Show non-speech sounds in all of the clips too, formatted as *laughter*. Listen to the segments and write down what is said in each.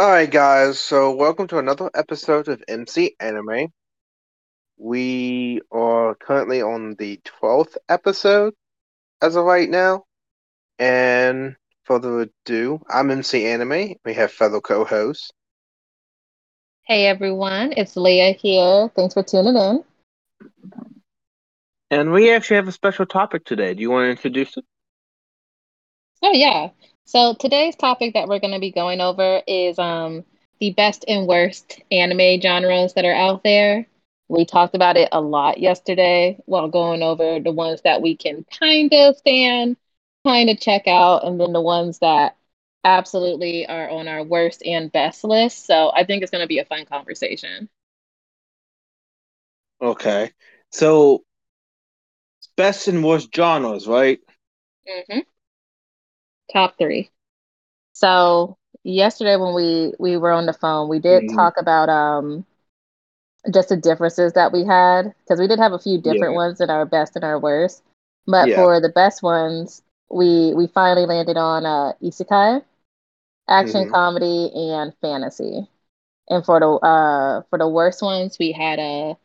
Alright, guys, so welcome to another episode of MC Anime. We are currently on the 12th episode as of right now. And further ado, I'm MC Anime. We have fellow co hosts. Hey everyone, it's Leah here. Thanks for tuning in. And we actually have a special topic today. Do you want to introduce it? Oh, yeah. So today's topic that we're going to be going over is um, the best and worst anime genres that are out there. We talked about it a lot yesterday while going over the ones that we can kind of stand, kind of check out, and then the ones that absolutely are on our worst and best list. So I think it's going to be a fun conversation. Okay. So, best and worst genres, right? Mm-hmm. Top three. So yesterday when we we were on the phone, we did mm-hmm. talk about um just the differences that we had because we did have a few different yeah. ones in our best and our worst. But yeah. for the best ones, we we finally landed on uh isekai, action mm-hmm. comedy, and fantasy. And for the uh for the worst ones, we had a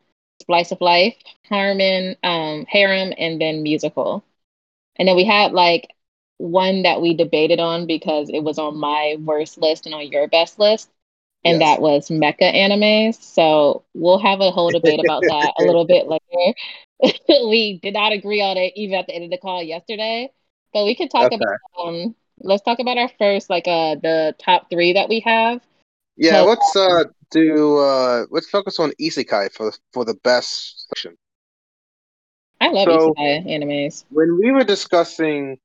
slice of life, Harmon, um, harem, and then musical. And then we had like one that we debated on because it was on my worst list and on your best list, and yes. that was mecha animes. So we'll have a whole debate about that a little bit *laughs* later. *laughs* we did not agree on it even at the end of the call yesterday, but we can talk okay. about um. Let's talk about our first, like uh, the top three that we have. Yeah, so, let's uh do uh let's focus on isekai for for the best section. I love so, isekai animes. When we were discussing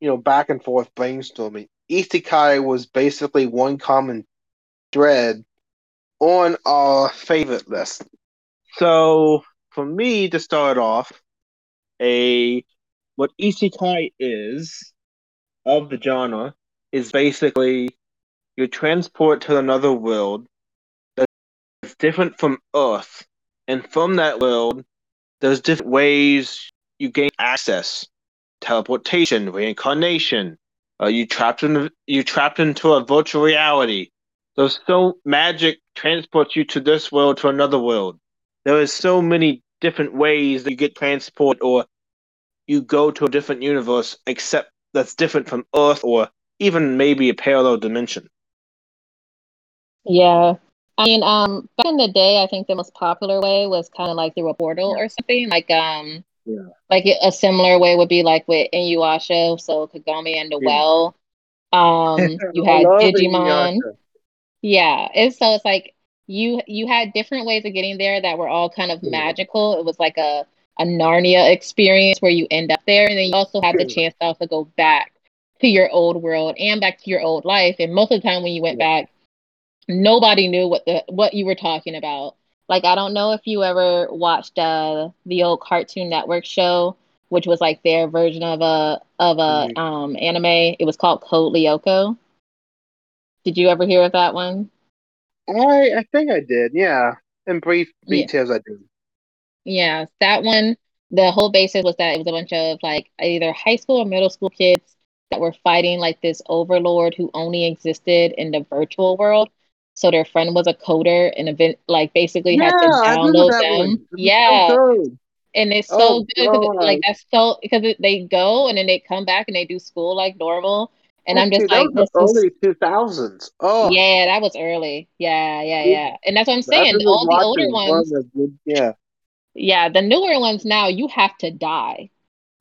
you know, back and forth brainstorming, Isekai was basically one common thread on our favorite list. So for me to start off, a what Isekai is of the genre is basically you transport to another world that's different from Earth, and from that world, there's different ways you gain access teleportation, reincarnation. Uh, you trapped in you trapped into a virtual reality. There's so magic transports you to this world to another world. There is so many different ways that you get transport or you go to a different universe except that's different from Earth or even maybe a parallel dimension. Yeah. I mean, um, back in the day, I think the most popular way was kind of like through a portal or something. Like, um, yeah. Like a similar way would be like with Inuyasha, so Kagome and the yeah. Well. Um, *laughs* you had Digimon. Yeah, and so it's like you you had different ways of getting there that were all kind of yeah. magical. It was like a a Narnia experience where you end up there, and then you also had the chance to also go back to your old world and back to your old life. And most of the time, when you went yeah. back, nobody knew what the what you were talking about. Like I don't know if you ever watched uh the old Cartoon Network show, which was like their version of a of a mm-hmm. um anime. It was called Code Lyoko. Did you ever hear of that one? I I think I did. Yeah, in brief details, yeah. I did. Yeah, that one. The whole basis was that it was a bunch of like either high school or middle school kids that were fighting like this overlord who only existed in the virtual world so their friend was a coder and event like basically yeah, had to download them. Yeah. So and it's so oh, good because like that's so because they go and then they come back and they do school like normal. And I'm just like, this early two thousands. Oh, yeah, that was early. Yeah, yeah, yeah. And that's what I'm saying. All the older ones, yeah, yeah. The newer ones now, you have to die.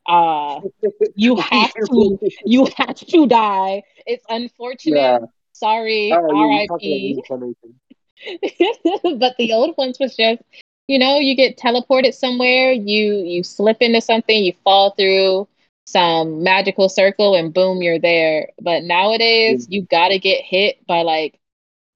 Uh, *laughs* you have to, you have to die. It's unfortunate. Yeah. Sorry, oh, RIP. *laughs* but the old ones was just, you know, you get teleported somewhere, you you slip into something, you fall through some magical circle, and boom, you're there. But nowadays, you gotta get hit by like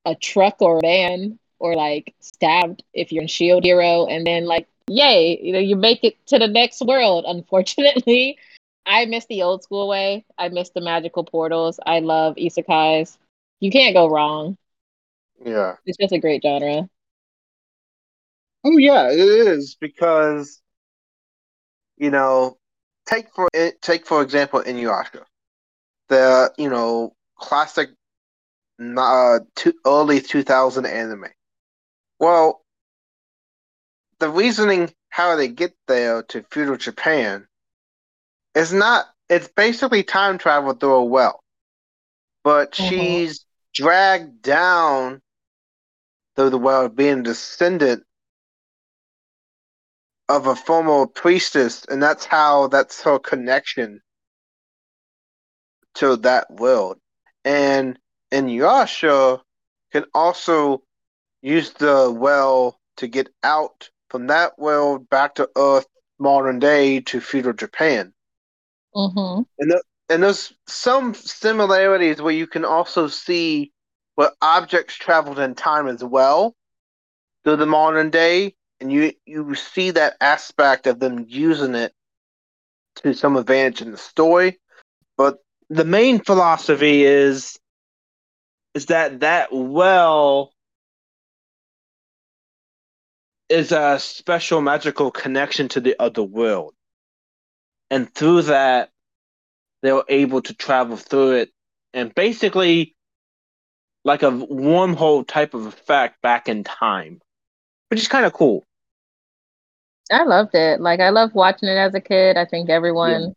a truck or a van, or like stabbed if you're in Shield Hero, and then like, yay, you know, you make it to the next world. Unfortunately, *laughs* I miss the old school way. I miss the magical portals. I love isekais. You can't go wrong. Yeah. It's just a great genre. Oh yeah, it is because you know, take for it, take for example Inuyasha. The, you know, classic uh, two, early 2000 anime. Well, the reasoning how they get there to feudal Japan is not. It's basically time travel through a well, but mm-hmm. she's dragged down through the well, being a descendant of a former priestess, and that's how that's her connection to that world. And Inuyasha can also use the well to get out from that world back to Earth, modern day to feudal Japan. Mm-hmm. And the, and there's some similarities where you can also see where objects traveled in time as well through the modern day, and you you see that aspect of them using it to some advantage in the story. But the main philosophy is is that that well is a special magical connection to the other world. And through that, they were able to travel through it and basically like a wormhole type of effect back in time, which is kind of cool. I loved it. Like I loved watching it as a kid. I think everyone yeah.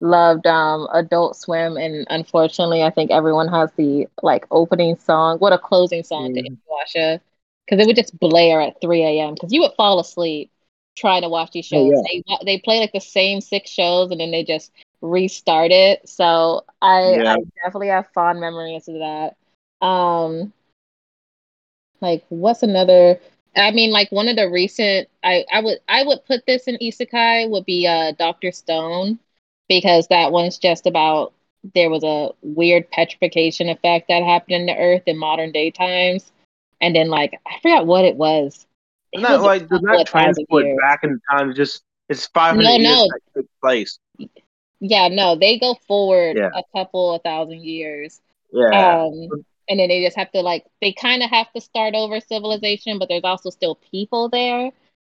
loved um Adult Swim and unfortunately I think everyone has the like opening song. What a closing song mm. to Inuyasha because it would just blare at 3 a.m. because you would fall asleep trying to watch these oh, shows. Oh, yeah. They they play like the same six shows and then they just restart it. So I, yeah. I definitely have fond memories of that. Um, like what's another? I mean, like one of the recent, I I would I would put this in isekai would be uh Doctor Stone because that one's just about there was a weird petrification effect that happened in the earth in modern day times and then like I forgot what it was. It not was like does not transport back in time. Just it's five hundred no, years no. that took place. Yeah, no, they go forward yeah. a couple of thousand years. Yeah. Um, and then they just have to like they kind of have to start over civilization, but there's also still people there.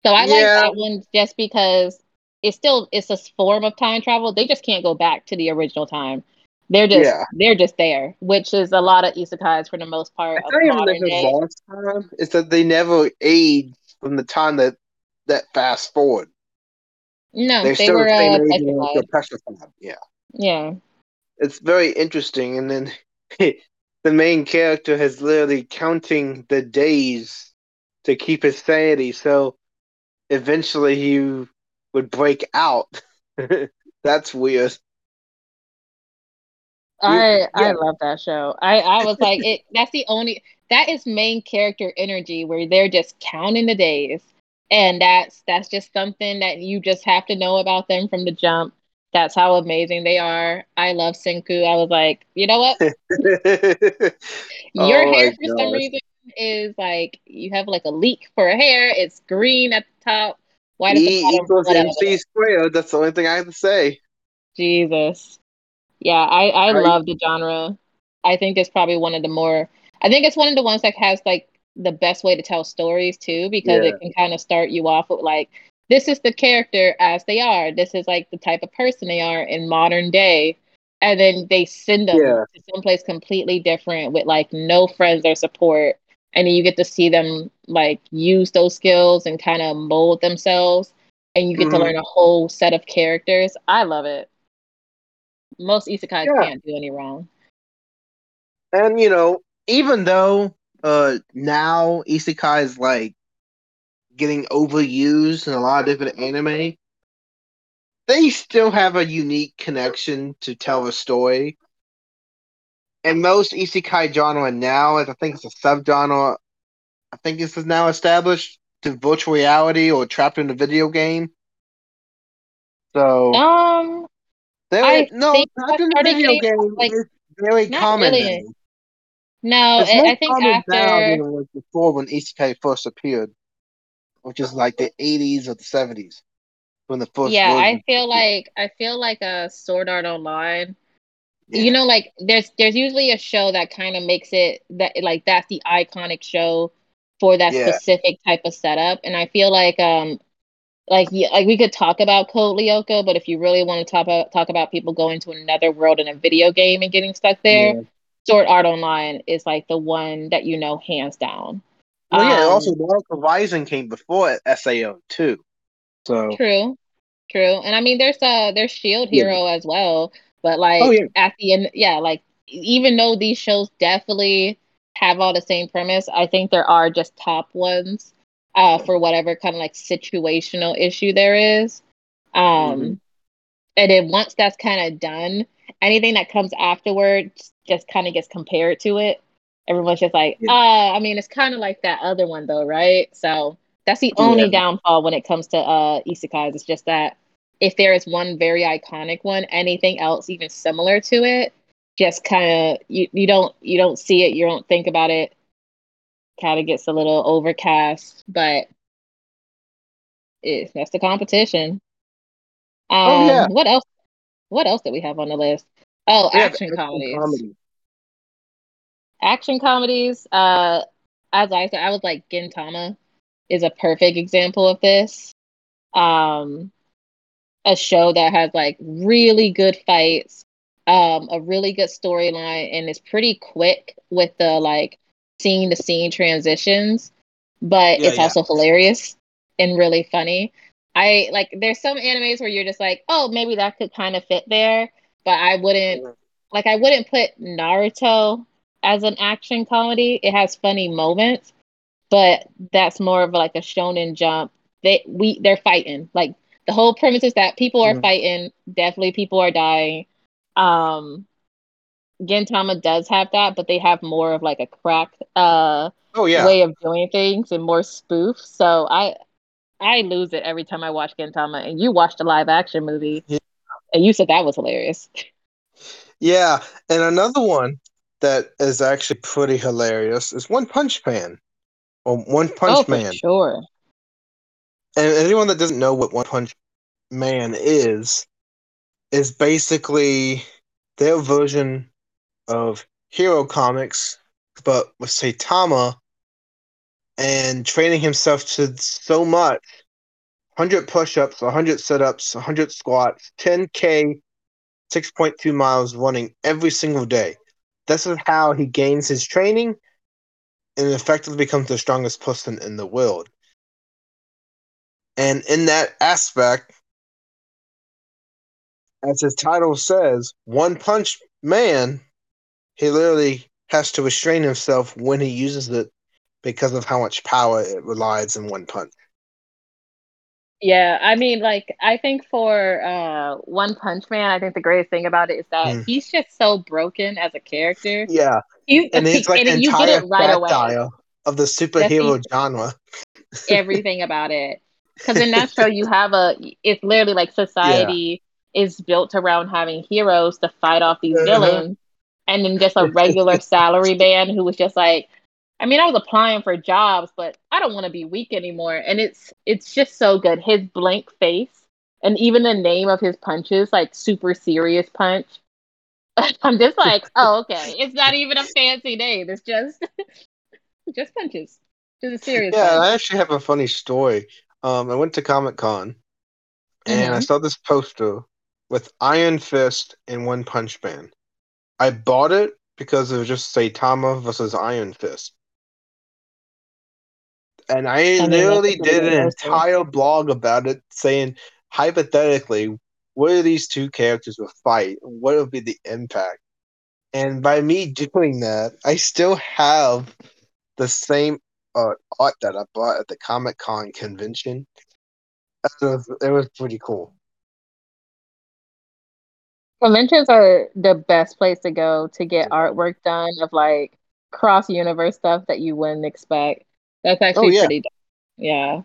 So I yeah. like that one just because it's still it's a form of time travel. They just can't go back to the original time. They're just yeah. they're just there, which is a lot of isekais for the most part. It's not even like a time. It's that they never age from the time that that fast forward. No, They're they were uh, petrified. petrified. Yeah. Yeah. It's very interesting, and then *laughs* the main character has literally counting the days to keep his sanity. So eventually, he would break out. *laughs* That's weird. I yeah. I love that show. I I was like it. That's the only that is main character energy where they're just counting the days, and that's that's just something that you just have to know about them from the jump. That's how amazing they are. I love Senku. I was like, you know what? *laughs* Your oh hair for some reason is like you have like a leak for a hair. It's green at the top, white e at the bottom. equals MC squared. That's the only thing I have to say. Jesus. Yeah, I I right. love the genre. I think it's probably one of the more. I think it's one of the ones that has like the best way to tell stories too, because yeah. it can kind of start you off with like this is the character as they are. This is like the type of person they are in modern day. And then they send them yeah. to someplace completely different with like no friends or support. And then you get to see them like use those skills and kind of mold themselves. And you get mm-hmm. to learn a whole set of characters. I love it. Most isekais yeah. can't do any wrong. And you know, even though uh now isekai is like getting overused in a lot of different anime, they still have a unique connection to tell a story. And most isekai genre now, as I think it's a subgenre. I think this is now established to virtual reality or trapped in a video game. So um, there, I no, not in the video game. Like, it's very common. Really. No, it's I, I think after now than it was before when Isekai first appeared, which is like the eighties or the seventies when the first. Yeah, I feel like I feel like a Sword Art Online. Yeah. You know, like there's there's usually a show that kind of makes it that like that's the iconic show for that yeah. specific type of setup, and I feel like um like yeah, like we could talk about Code Lyoko, but if you really want to talk about talk about people going to another world in a video game and getting stuck there, yeah. Sword Art Online is like the one that you know hands down. Well, yeah. Um, also, Naruto Rising came before SAO too. So true, true. And I mean, there's a there's Shield Hero yeah. as well. But like oh, yeah. at the end, yeah, like even though these shows definitely have all the same premise, I think there are just top ones uh, for whatever kind of like situational issue there is. Um, mm-hmm. And then once that's kind of done, anything that comes afterwards just kind of gets compared to it. Everyone's just like, yeah. uh, I mean, it's kind of like that other one though, right? So that's the only yeah. downfall when it comes to uh isekais. It's just that if there is one very iconic one, anything else even similar to it, just kind of you, you don't you don't see it, you don't think about it. Kind of gets a little overcast, but it, that's the competition. Um, oh, yeah. What else? What else did we have on the list? Oh, action comedies. Comedy. Action comedies. Uh, as I said, I was like Gintama is a perfect example of this. Um, a show that has like really good fights, um, a really good storyline, and is pretty quick with the like scene to scene transitions, but yeah, it's yeah. also hilarious and really funny. I like there's some animes where you're just like, oh, maybe that could kind of fit there, but I wouldn't like I wouldn't put Naruto as an action comedy. It has funny moments, but that's more of like a shonen jump. They we they're fighting. Like the whole premise is that people are mm fighting. Definitely, people are dying. Um, Gintama does have that, but they have more of like a crack uh oh, yeah. way of doing things and more spoof. So I I lose it every time I watch Gintama. And you watched a live action movie, yeah. and you said that was hilarious. Yeah, and another one that is actually pretty hilarious is One Punch Man. Or One Punch oh, Man. sure. And anyone that doesn't know what One Punch Man is, is basically their version of Hero Comics, but with Saitama and training himself to so much 100 push ups, 100 sit ups, 100 squats, 10K, 6.2 miles running every single day. This is how he gains his training and effectively becomes the strongest person in the world. And in that aspect, as his title says, One Punch Man, he literally has to restrain himself when he uses it because of how much power it relies in one punch. Yeah, I mean, like, I think for uh, One Punch Man, I think the greatest thing about it is that mm. he's just so broken as a character. Yeah, he's, and it's like and you get it right away of the superhero genre. *laughs* everything about it, because in that show you *laughs* have a it's literally like society yeah. is built around having heroes to fight off these uh-huh. villains and then just a *laughs* regular salary man who was just like I mean, I was applying for jobs, but I don't want to be weak anymore. And it's it's just so good. His blank face and even the name of his punches, like super serious punch. *laughs* I'm just like, *laughs* oh, okay. It's not even a fancy name. It's just *laughs* just punches. Just a serious. Yeah, punch. I actually have a funny story. Um, I went to Comic Con and mm-hmm. I saw this poster with Iron Fist and One Punch Man. I bought it because it was just Saitama versus Iron Fist. And I, I literally did an entire blog about it saying hypothetically, what are these two characters would fight? What would be the impact? And by me doing that, I still have the same uh, art that I bought at the Comic Con convention. It was, it was pretty cool. Conventions are the best place to go to get artwork done of like cross universe stuff that you wouldn't expect. That's actually oh, yeah. pretty. Yeah.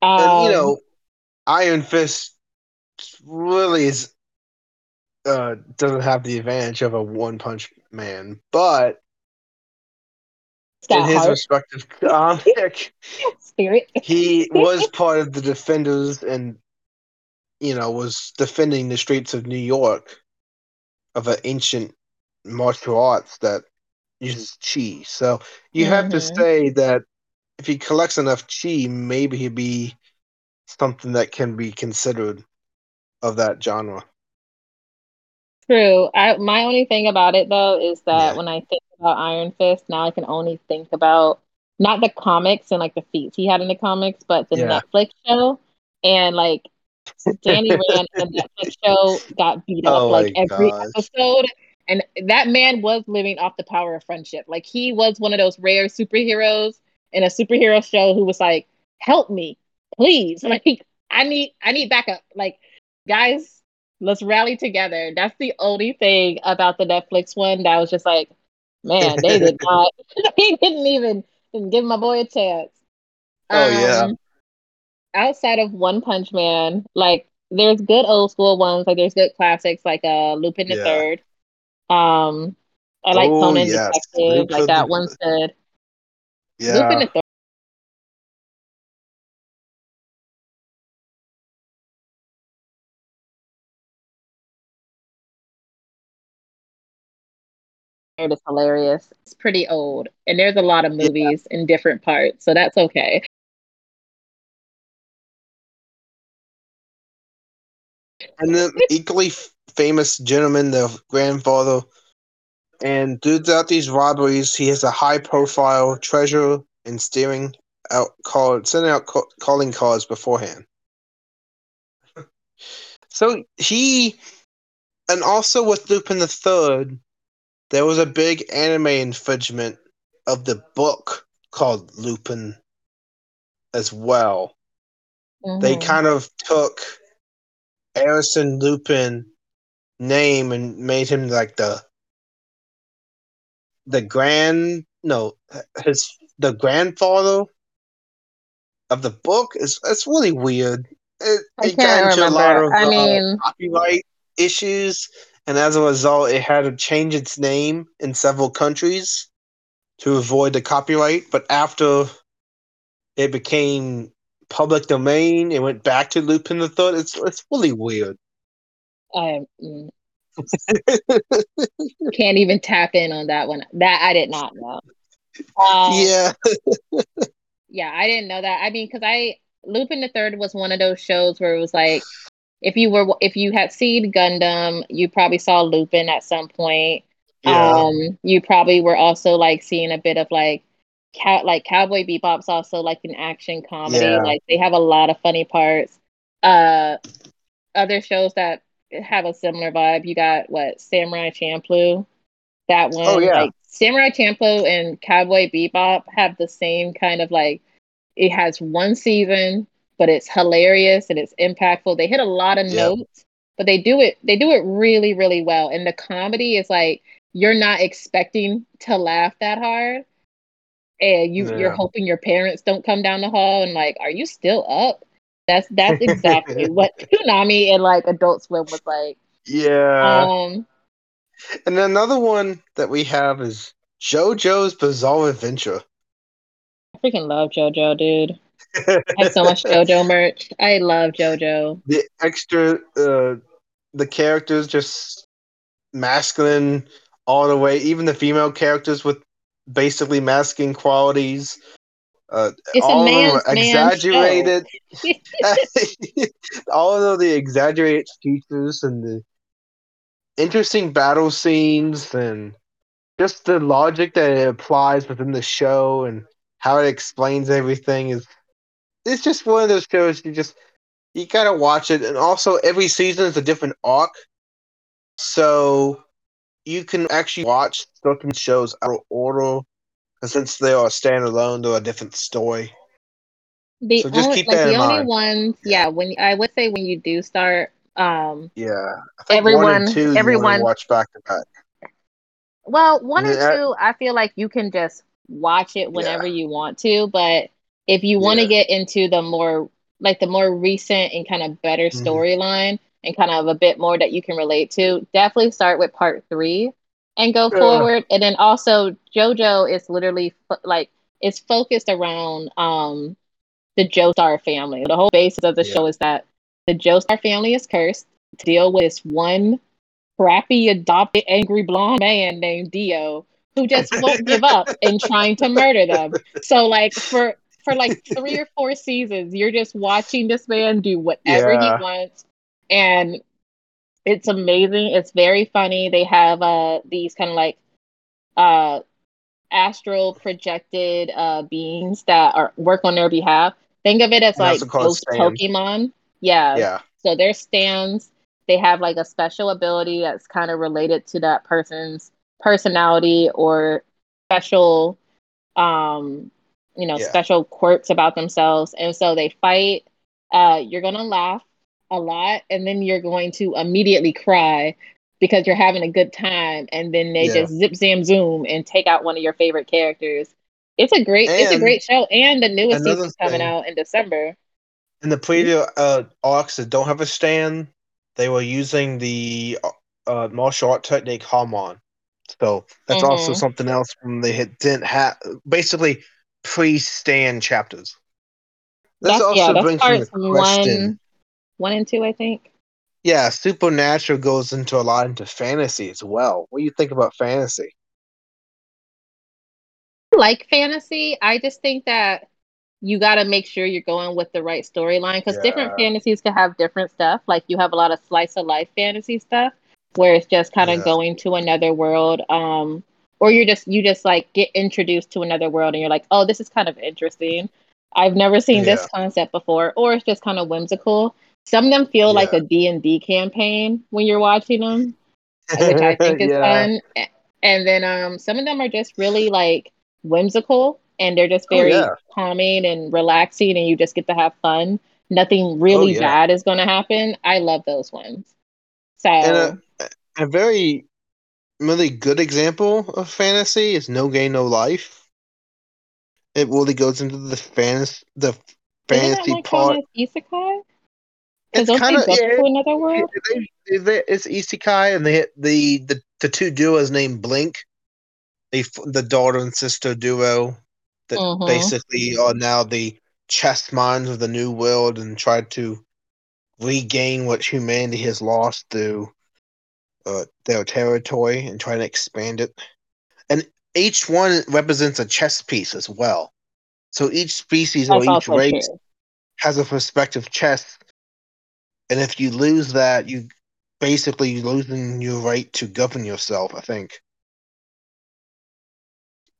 Um, and you know, Iron Fist really is uh, doesn't have the advantage of a One Punch Man, but in his heart. respective comic, *laughs* spirit, he *laughs* was part of the Defenders and you know was defending the streets of New York of an ancient martial arts that uses chi. So you mm-hmm. have to mm-hmm. say that if he collects enough chi, maybe he'd be something that can be considered of that genre. True. I, my only thing about it though is that Yeah. when I think about Iron Fist, now I can only think about not the comics and like the feats he had in the comics, but the Yeah. Netflix show. And like Danny *laughs* Rand in the Netflix show got beat up Oh like every gosh. episode. And that man was living off the power of friendship. Like he was one of those rare superheroes in a superhero show who was like, "Help me, please! *laughs* Like I need, I need backup. Like guys, let's rally together." That's the only thing about the Netflix one that was just like, man, they did *laughs* not, *laughs* they didn't even didn't give my boy a chance. Oh, yeah. Um, outside of One Punch Man, like there's good old school ones, like there's good classics like uh Lupin the Yeah. Third. Um I like Oh, Conan yes, Detective, like that one's good. Yeah. Lupin the Third is hilarious. It's pretty old. And there's a lot of movies in different parts, so that's okay. And the *laughs* equally famous gentleman, the grandfather, and throughout these robberies, he has a high-profile treasure and steering out card, sending out ca- calling cards beforehand. *laughs* so he, and also with Lupin the Third, there was a big anime infringement of the book called Lupin as well. They Mhm. kind of took Arsène Lupin name and made him like the the grand no his the grandfather of the book is it's really weird. It, I it got into a lot of I uh, mean- copyright issues, and as a result, it had to change its name in several countries to avoid the copyright. But after it became public domain, it went back to Lupin the Third. It's it's really weird. I mm, *laughs* can't even tap in on that one. That I did not know. Um, yeah, *laughs* yeah, I didn't know that. I mean, because I Lupin the Third was one of those shows where it was like, if you were if you had seen Gundam, you probably saw Lupin at some point. yeah, Um, you probably were also like seeing a bit of like cow like Cowboy Bebop's also like an action comedy. Yeah. Like they have a lot of funny parts. Uh, other shows that have a similar vibe. You got what Samurai Champloo. That one, Oh, yeah. like Samurai Champloo and Cowboy Bebop have the same kind of like. It has one season, but it's hilarious and it's impactful. They hit a lot of Yep. notes, but they do it. They do it really, really well. And the comedy is like you're not expecting to laugh that hard, and you you're hoping your parents don't come down the hall and like, are you still up? That's that's exactly *laughs* what Toonami and like Adult Swim was like. yeah. Um, and another one that we have is JoJo's Bizarre Adventure. I freaking love JoJo, dude. I have so much *laughs* JoJo merch. I love JoJo. the extra uh the characters just masculine all the way even the female characters with basically masking qualities uh It's all a of man's man's exaggerated. *laughs* all of the exaggerated features and the interesting battle scenes and just the logic that it applies within the show and how it explains everything is it's just one of those shows you just you gotta watch it. And also every season is a different arc. So you can actually watch certain shows out of order and since they are standalone they're a different story The So just only, keep like that the in only mind. ones, yeah. When I would say when you do start, um, yeah i Everyone- and two everyone- watch back to back Well, one and Yeah. two, I feel like you can just watch it whenever you want to. But if you want to Yeah. get into the more, like the more recent and kind of better Mhm. storyline and kind of a bit more that you can relate to, definitely start with part three and go Yeah. forward. And then also, JoJo is literally fo- like it's focused around um the Joestar family. The whole basis of the Yeah. show is that the Joestar family is cursed to deal with this one crappy adopted angry blonde man named Dio who just won't *laughs* give up in trying to murder them. So like for for like three or four seasons, you're just watching this man do whatever Yeah. he wants. And it's amazing. It's very funny. They have uh these kind of like uh astral projected uh beings that are work on their behalf. Think of it as like ghost. Pokemon. Yeah. Yeah. So they're stands. They have like a special ability that's kind of related to that person's personality or special um you know Yeah. special quirks about themselves and so they fight uh you're gonna laugh a lot and then you're going to immediately cry because you're having a good time and then they Yeah. just zip zam zoom and take out one of your favorite characters it's a great it's a great show and the newest season's coming thing- out in december In the previous uh, arcs that don't have a stand, they were using the uh, martial art technique Hamon. So that's also Mhm. something else from they didn't have basically pre-stand chapters. This that's also yeah that's brings me the question. one one and two i think Yeah, supernatural goes into a lot into fantasy as well. What do you think about fantasy? I like fantasy. I just think that you got to make sure you're going with the right storyline because different fantasies can have different stuff. Like you have a lot of slice of life fantasy stuff where it's just kind of Yeah. going to another world. Um, or you're just you just like get introduced to another world and you're like, oh, this is kind of interesting. I've never seen this concept before, or it's just kind of whimsical. Some of them feel like Yeah. a D and D campaign when you're watching them which I think *laughs* is Yeah. fun. And then um, some of them are just really like whimsical and they're just Oh, very yeah. calming and relaxing, and you just get to have fun. Nothing really Oh, bad is going to happen. I love those ones. So And a, a very, really good example of fantasy is No Game No Life. It really goes into the fantasy, the fantasy like part. isekai? Because It's don't kinda, yeah, to another world? they, they, it's isekai, and they the the the two duos named Blank. They f- the daughter and sister duo that Mhm. basically are now the chess minds of the new world and try to regain what humanity has lost through uh, their territory and try to expand it. And each one represents a chess piece as well. So each species That's or each race has a perspective chess, and if you lose that, you basically losing your right to govern yourself. I think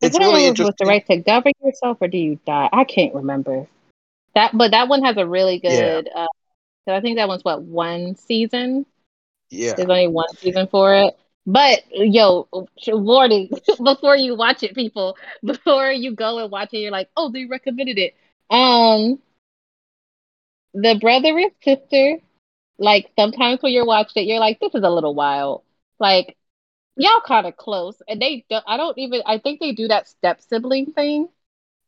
it's really with the right to govern yourself, or do you die? I can't remember that, but that one has a really Yeah. good. Uh, 'cause I think that one's what one season. Yeah, There's only one season for it. But yo, warning *laughs* before you watch it, people. *laughs* Before you go and watch it, you're like, oh, they recommended it. Um, the brother and sister, like sometimes when you're watching it, you're like, this is a little wild. Like y'all kind of close, and they don't. I don't even. I think they do that step sibling thing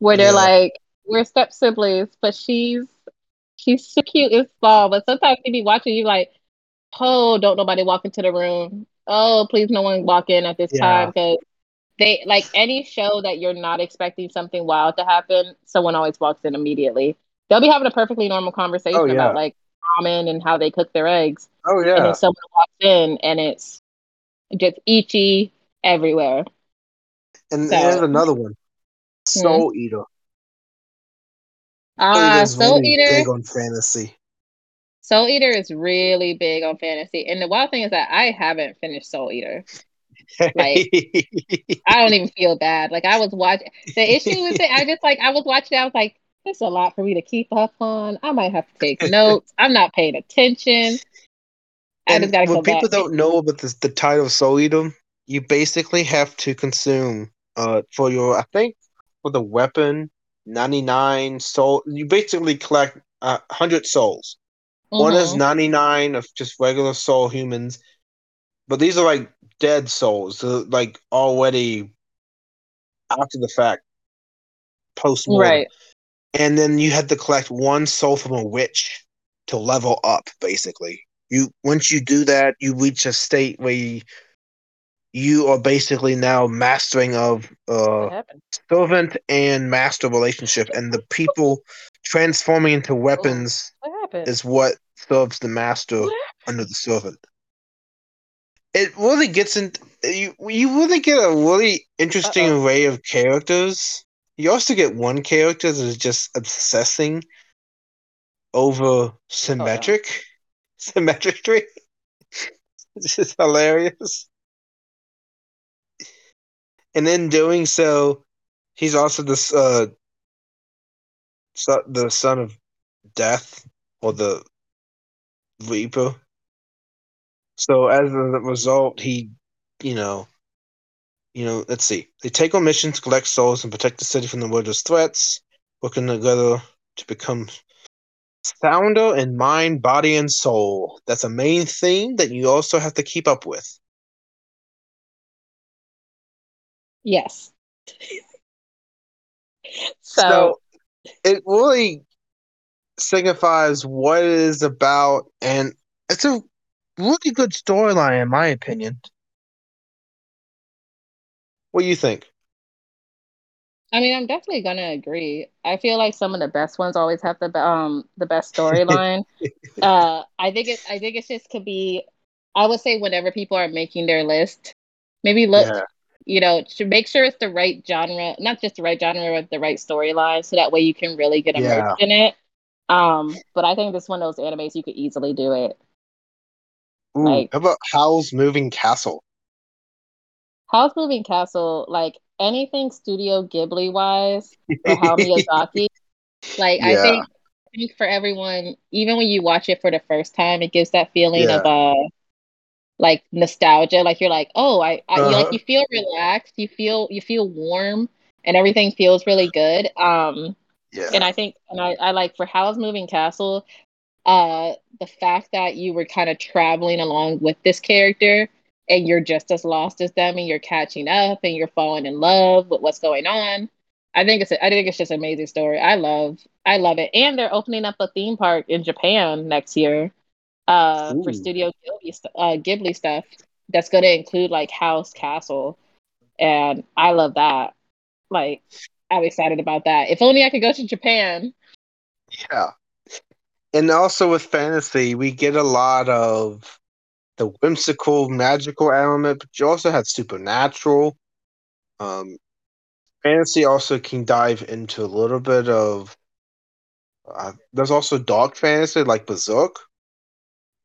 where they're Yeah. like, we're step siblings, but she's she's so cute and small. But sometimes you be watching, you like, oh, don't nobody walk into the room. Oh, please, no one walk in at this Yeah. time because they like any show that you're not expecting something wild to happen. Someone always walks in immediately. They'll be having a perfectly normal conversation Oh, yeah. about like ramen and how they cook their eggs, oh and yeah, then someone walks in and it's just itchy everywhere. and so- there's another one, Soul Eater. Ah, Eater's Soul really Eater. big on fantasy. Soul Eater is really big on fantasy, and the wild thing is that I haven't finished Soul Eater. Like- *laughs* I don't even feel bad. Like I was watching. The issue is that I just like I was watching. I was like, "It's a lot for me to keep up on. I might have to take notes. I'm not paying attention. I and just gotta what people back." don't know about this, the title Soul Eater, you basically have to consume uh for your I think for the weapon ninety nine soul. You basically collect uh, hundred souls. One is Mhm. ninety nine of just regular soul humans, but these are like dead souls, so like already after the fact, post mortem. right. And then you had to collect one soul from a witch to level up basically. You once you do that you reach a state where you, you are basically now mastering of uh servant and master relationship. And the people transforming into weapons What is what serves the master under the servant. It really gets into you you really get a really interesting Uh-oh. array of characters you also get one character that is just obsessing over symmetric *laughs* symmetry *laughs* It's just hilarious. And in doing so, he's also the uh, so, the son of death or the Reaper. So as a result, he, you know, you know, let's see. They take on missions, collect souls, and protect the city from the world's threats, working together to become sounder in mind, body, and soul. That's a main theme that you also have to keep up with. Yes. *laughs* so, so it really signifies what it is about, and it's a really good storyline, in my opinion. What do you think? I mean, I'm definitely gonna agree. I feel like some of the best ones always have the um the best storyline. *laughs* uh, I think it. I think it just could be. I would say whenever people are making their list, maybe look, yeah. you know, to make sure it's the right genre, not just the right genre, but the right storyline, so that way you can really get immersed yeah. in it. Um, but I think this one of those animes you could easily do it. Ooh, like, how about Howl's Moving Castle? Howl's Moving Castle, like anything Studio Ghibli wise for Hayao Miyazaki, *laughs* like yeah. I think I think for everyone, even when you watch it for the first time, it gives that feeling yeah. of uh like nostalgia. Like you're like, oh, I, I uh-huh. like you feel relaxed, you feel you feel warm, and everything feels really good. Um, yeah. And I think, and I, I like for Howl's Moving Castle, uh, the fact that you were kind of traveling along with this character and you're just as lost as them and you're catching up and you're falling in love with what's going on. I think it's a, I think it's just an amazing story. I love I love it. And they're opening up a theme park in Japan next year uh, for Studio Ghibli, uh, Ghibli stuff that's going to include like Howl's Castle. And I love that. Like I'm excited about that. If only I could go to Japan. Yeah. And also with fantasy, we get a lot of the whimsical, magical element, but you also have supernatural. Um, fantasy also can dive into a little bit of. Uh, there's also dark fantasy like Berserk.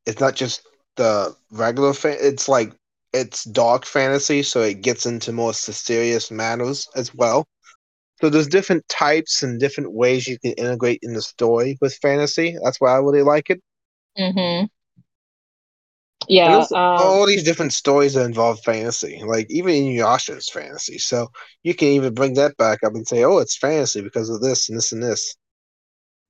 It's not just the regular fan. It's like it's dark fantasy, so it gets into more serious matters as well. So there's different types and different ways you can integrate in the story with fantasy. That's why I really like it. Mm-hmm. Yeah, um, all these different stories that involve fantasy, like even Inuyasha's fantasy. So you can even bring that back up and say, "Oh, it's fantasy because of this and this and this."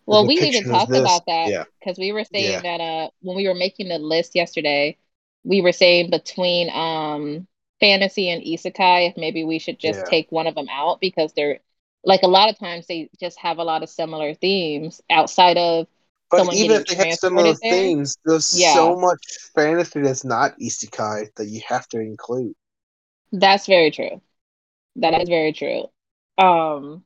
Well, we even talked about that because yeah. we were saying yeah. that uh, when we were making the list yesterday, we were saying between um fantasy and isekai, if maybe we should just yeah. take one of them out because they're like a lot of times they just have a lot of similar themes outside of but even if they have similar there. themes, there's yeah. so much fantasy that's not isekai that you have to include. That's very true. That is very true. Um,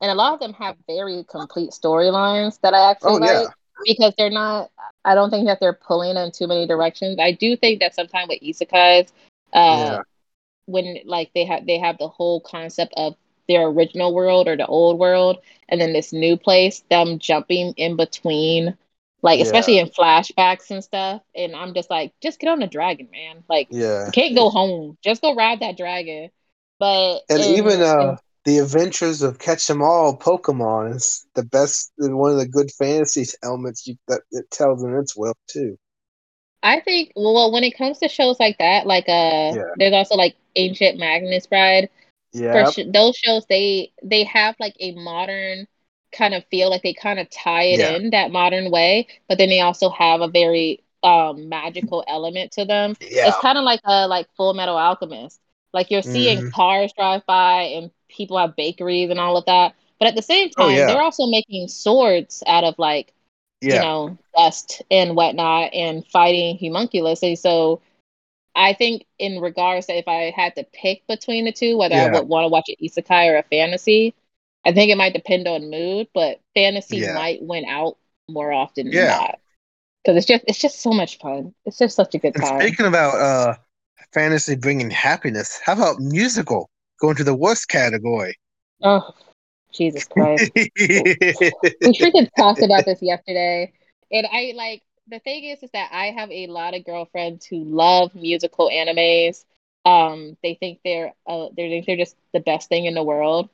and a lot of them have very complete storylines that I actually oh, like yeah. because they're not. I don't think that they're pulling in too many directions. I do think that sometimes with isekais, uh, yeah. when like they have they have the whole concept of their original world or the old world and then this new place them jumping in between like yeah. especially in flashbacks and stuff and i'm just like just get on the dragon man. Like yeah. can't go home. Just go ride that dragon. But and in, even uh in, the adventures of catch them all pokemon is the best one of the good fantasy *laughs* elements you, that it tells in its well too. I think well when it comes to shows like that like uh yeah. there's also like ancient magus' bride yeah sh- those shows they they have like a modern kind of feel like they kind of tie it yeah. in that modern way but then they also have a very um magical element to them yeah. it's kind of like a like full metal alchemist like you're seeing mm. cars drive by and people have bakeries and all of that but at the same oh, time oh, yeah. they're also making swords out of like you know dust and whatnot and fighting homunculus and so I think in regards to if I had to pick between the two, whether yeah. I would want to watch an isekai or a fantasy, I think it might depend on mood, but fantasy yeah. might win out more often yeah. than not. Because it's just it's just so much fun. It's just such a good time. Speaking about uh fantasy bringing happiness, how about musical going to the worst category? Oh, Jesus Christ! *laughs* we freaking talked about this yesterday, and I like the thing is, is that I have a lot of girlfriends who love musical animes. Um, they think they're uh, they think they're just the best thing in the world.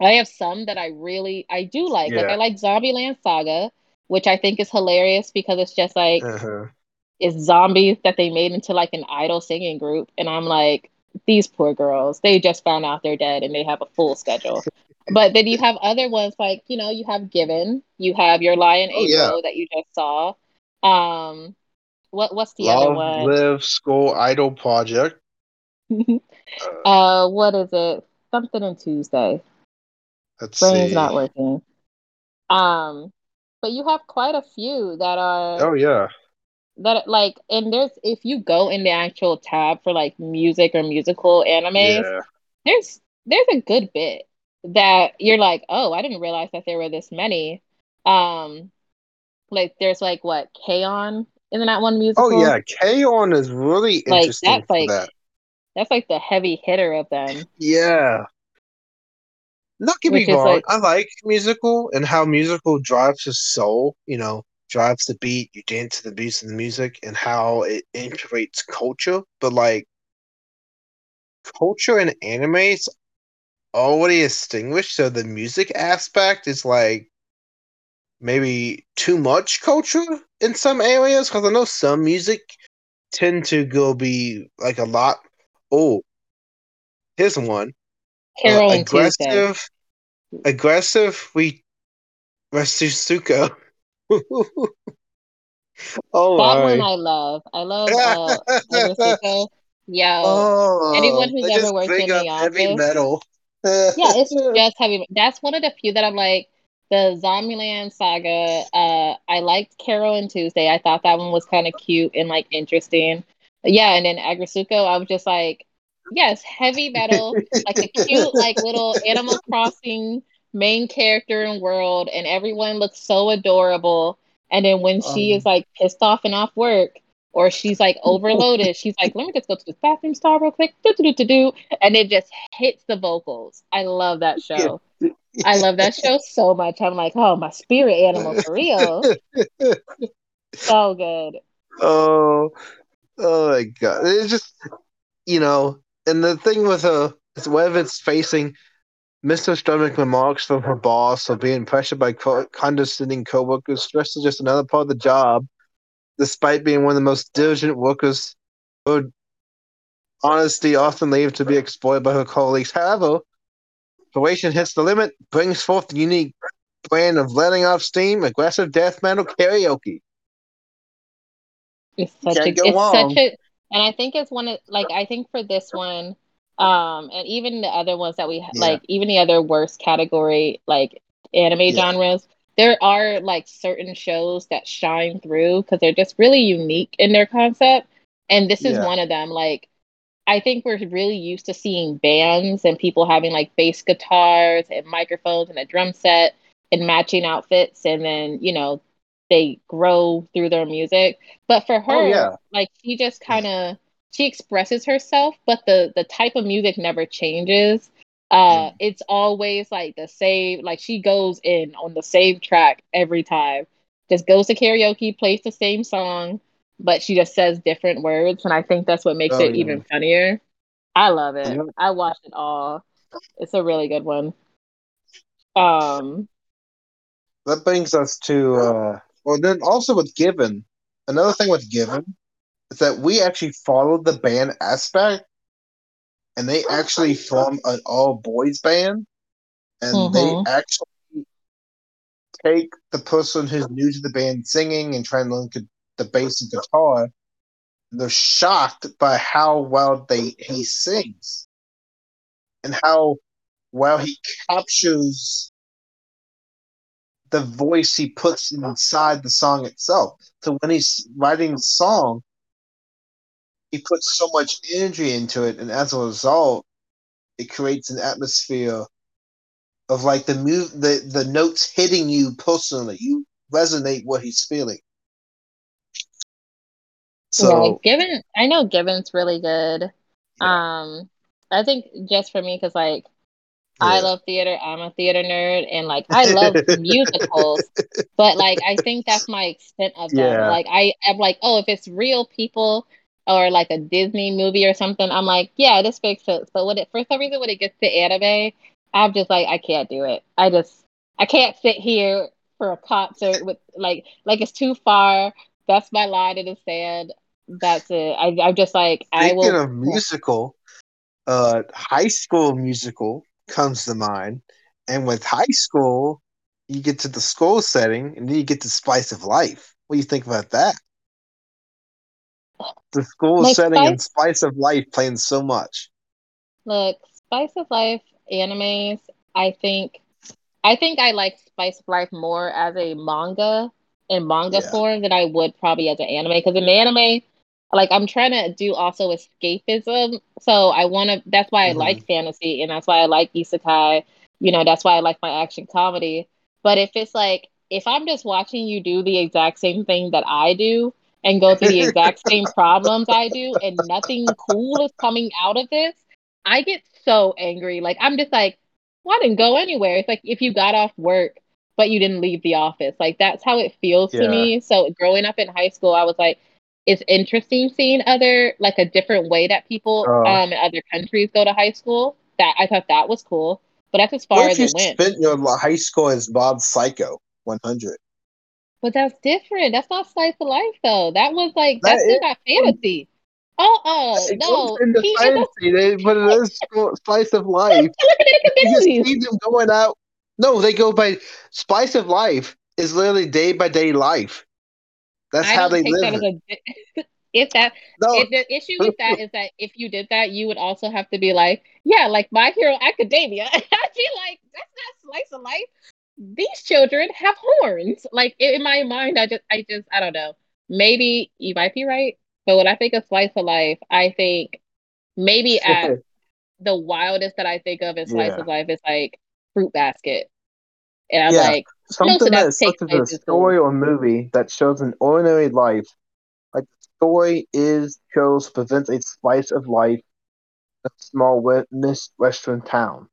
I have some that I really I do like. Yeah. Like I like Zombieland Saga, which I think is hilarious because it's just like uh-huh. it's zombies that they made into like an idol singing group, and I'm like, these poor girls, they just found out they're dead and they have a full schedule. *laughs* but then you have other ones like you know you have Given, you have your Lie in oh, April yeah. that you just saw. Um, what what's the Love, other one? Live School Idol Project. *laughs* uh, what is it? Something on Tuesday. Let's Brain's see. not working. Um, but you have quite a few that are. Oh yeah. That like, and there's if you go in the actual tab for like music or musical animes, yeah. there's there's a good bit that you're like, oh, I didn't realize that there were this many. Um, like there's like what K-On! Isn't that one musical? Oh yeah, K-On! is really like, interesting. That's like that. that's like the heavy hitter of them. Yeah. Not get me wrong, like, I like musical and how musical drives the soul. You know, drives the beat, you dance to the beats of the music, and how it integrates culture. But like, culture in anime is already distinguished, so the music aspect is like maybe too much culture in some areas because I know some music tend to go be like a lot. Oh, here's one. Carole uh, aggressive, Tuesday. aggressive. We Retsuko. *laughs* oh, that my. one I love. I love uh, Retsuko. *laughs* Yo, oh, anyone who's ever worked in the office, heavy metal. *laughs* yeah, it's just heavy. That's one of the few that I'm like the Zombieland saga. Uh, I liked Carole and Tuesday. I thought that one was kind of cute and like interesting. Yeah, and then Aggretsuko, I was just like, yes, heavy metal, *laughs* like a cute like little Animal Crossing main character and world, and everyone looks so adorable. And then when um, she is like pissed off and off work, or she's like *laughs* overloaded, she's like, let me just go to the bathroom stall real quick, and it just hits the vocals. I love that show. I love that show so much. I'm like, oh, my spirit animal for real. *laughs* so good. Oh, oh my god! It's just you know, and the thing with her is whether it's facing Mr. Stomach remarks from her boss or being pressured by co- condescending coworkers, stress is just another part of the job. Despite being one of the most diligent workers, her honesty often leaves to be exploited by her colleagues. However, Croatian hits the limit, brings forth the unique brand of letting off steam, aggressive death metal karaoke. It's such a, it's such a, and I think it's one of like I think for this one, um, and even the other ones that we yeah. like, even the other worst category like anime yeah. genres, there are like certain shows that shine through because they're just really unique in their concept, and this is yeah. one of them. Like I think we're really used to seeing bands and people having like bass guitars and microphones and a drum set and matching outfits and then, you know, they grow through their music. But for oh, her, oh, yeah. like she just kind of she expresses herself, but the the type of music never changes. Uh mm. it's always like the same like she goes in on the same track every time. Just goes to karaoke, plays the same song but she just says different words, and I think that's what makes oh, it yeah. even funnier. I love it. Yeah. I watched it all. It's a really good one. Um, that brings us to uh, well, then also with Given. Another thing with Given is that we actually followed the band aspect, and they actually form an all boys band, and mm-hmm. they actually take the person who's new to the band singing and trying to learn the bass and guitar, they're shocked by how well they he sings and how well he captures the voice he puts inside the song itself. So when he's writing the song, he puts so much energy into it, and as a result, it creates an atmosphere of like the move, the the notes hitting you personally. You resonate what he's feeling. So yeah, Given, I know Given's really good. Yeah. Um, I think just for me, because like I love theater. I'm a theater nerd, and like I love *laughs* musicals, but like I think that's my extent of them. Yeah. Like I am like, oh, if it's real people or like a Disney movie or something, I'm like, yeah, this makes sense. But when it for some reason when it gets to anime, I'm just like, I can't do it. I just I can't sit here for a concert with like like it's too far. That's my line in the sand. That's it. I, I'm just like I Speaking will. of musical, uh, High School Musical comes to mind, and with High School, you get to the school setting, and then you get the spice of life. What do you think about that? The school Like setting and Spice- spice of life playing so much. Look, Spice of Life animes, I think I think I like Spice of Life more as a manga in manga Yeah. form than I would probably as an anime. Because in the anime, like I'm trying to do also escapism. So I wanna that's why I Mhm. like fantasy and that's why I like isekai. You know, that's why I like my action comedy. But if it's like if I'm just watching you do the exact same thing that I do and go through the exact *laughs* same problems I do and nothing cool is coming out of this, I get so angry. Like I'm just like, well, I didn't go anywhere. It's like if you got off work but you didn't leave the office. Like that's how it feels to me. So growing up in high school, I was like, it's interesting seeing other like a different way that people Oh. um in other countries go to high school. That I thought that was cool. But that's as far as you it went. spent your high school as Mob Psycho 100? But that's different. That's not slice of life though. That was like That that's is- got fantasy. Oh, oh no. into He fantasy, they- but it is *laughs* spice of life. look at it You just see them going out. No, they go by spice of life is literally day by day life. That's I how don't they live. a *laughs* if that No, if the issue with that is that if you did that, you would also have to be like, yeah, like My Hero Academia. *laughs* I'd be like that's not slice of life. These children have horns. Like in my mind, I just, I just, I don't know. Maybe you might be right, but when I think of slice of life, I think maybe *laughs* at the wildest that I think of in slice Yeah. of life is like fruit basket, and I'm Yeah. like, something that takes such as a story or movie that shows an ordinary life. Like the story is shows presents a slice of life in a small we- western town,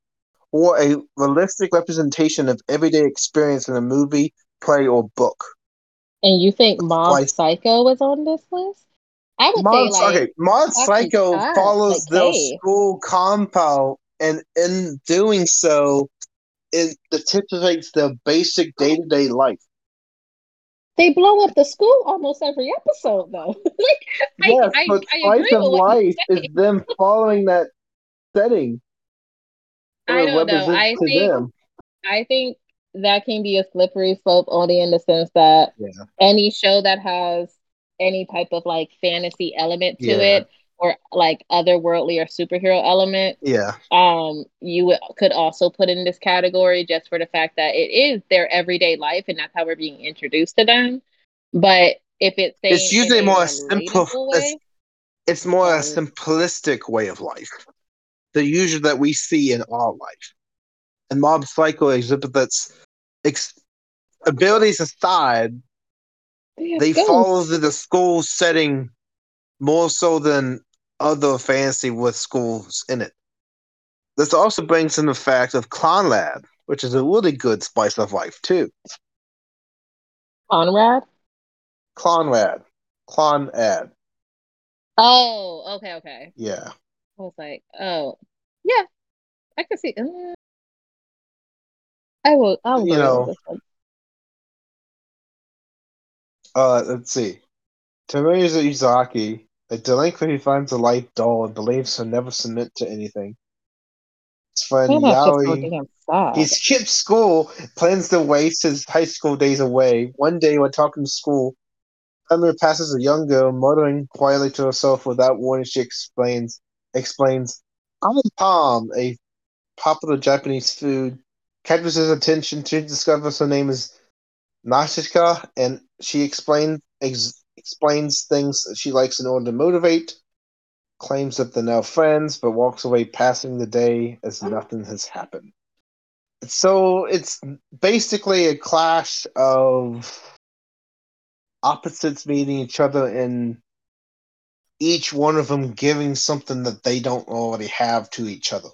or a realistic representation of everyday experience in a movie, play, or book. and you think Mob Slice- Psycho was on this list? I would Mod, say like. okay, Mob Psycho follows like, their hey. school compound, and in doing so, it depicts their basic day to day life. They blow up the school almost every episode, though. *laughs* like, I, Yes, I, but I agree of with what you Life is them following that setting. I don't know. I think them. I think that can be a slippery slope only in the sense that Yeah. any show that has any type of like fantasy element to Yeah. it or like otherworldly or superhero element, Yeah. um, you would, could also put in this category just for the fact that it is their everyday life and that's how we're being introduced to them. But if it's It's usually in a more simple. It's, it's more a Um, simplistic way of life. The usual that we see in our life. And Mob Psycho exhibits ex- abilities aside, they ghosts. follow the, the school setting more so than other fantasy with schools in it. This also brings in the fact of Clannad, which is a really good spice of life too. Conrad. Clonrad. Clon ad. Oh, okay, okay. Yeah. I was like, oh, yeah, I can see. Uh, I will. I will You know, this one. Uh, let's see. Tomoyasu Izaki, a delinquent who finds a life dull and believes he'll never submit to anything. His friend Maybe I should Yaoi, he skips school, plans to waste his high school days away. One day, while talking to school, Summer passes a young girl, muttering quietly to herself without warning. She explains, explains, "I'm a Palm, a popular Japanese food." catches his attention. She discovers her name is Nashika, and she explains ex- explains things she likes in order to motivate. Claims that they're now friends, but walks away, passing the day as nothing has happened. So it's basically a clash of opposites meeting each other and each one of them giving something that they don't already have to each other.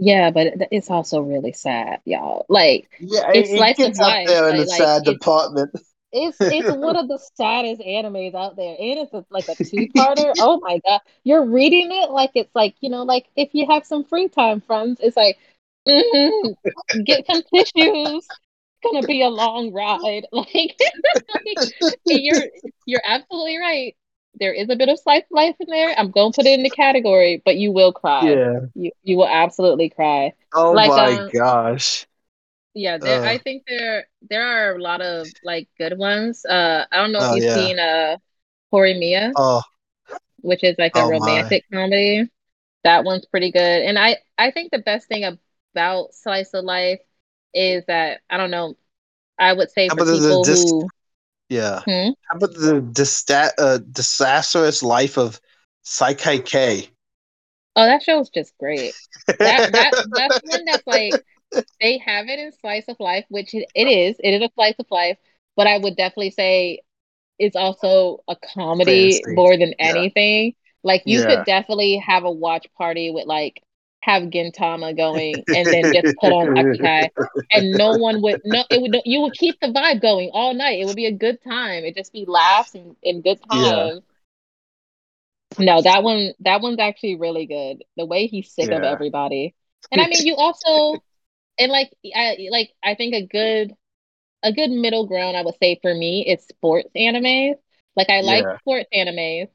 Yeah, but it's also really sad, y'all. Like, yeah, it's it, it gets up life. there in Like, the like sad department. *laughs* it's *laughs* it's one of the saddest animes out there, and it's a, like a two parter. *laughs* oh my god, you're reading it like it's like you know, like if you have some free time, friends, it's like mm, get some tissues. It's gonna be a long ride. *laughs* Like, you're you're absolutely right. There is a bit of slice of life in there. I'm gonna put it in the category, but you will cry. yeah. You you will absolutely cry. Oh Like my um gosh. Yeah, there I Uh, think there there are a lot of like good ones. Uh I don't know if oh you've yeah. seen uh Horimiya, Oh which is like a oh my. romantic comedy. That one's pretty good. And I I think the best thing about slice of life is that I don't know, I would say How for people dis? who Yeah. hmm? How about the dista- uh, disastrous life of Saiki K? Oh, that show's just great. That that that's one that's like *laughs* they have it in slice of life, which it is. It is a slice of life, but I would definitely say it's also a comedy more than Yeah. anything. Like you Yeah. could definitely have a watch party with like have Gintama going and then just put on Akikai *laughs* and no one would no it would you would keep the vibe going all night. It would be a good time. It'd just be laughs and, and good Yeah. times. No, that one that one's actually really good. The way he's sick of everybody. And I mean you also and like I like I think a good a good middle ground I would say for me is sports animes. Like I like Yeah. sports animes.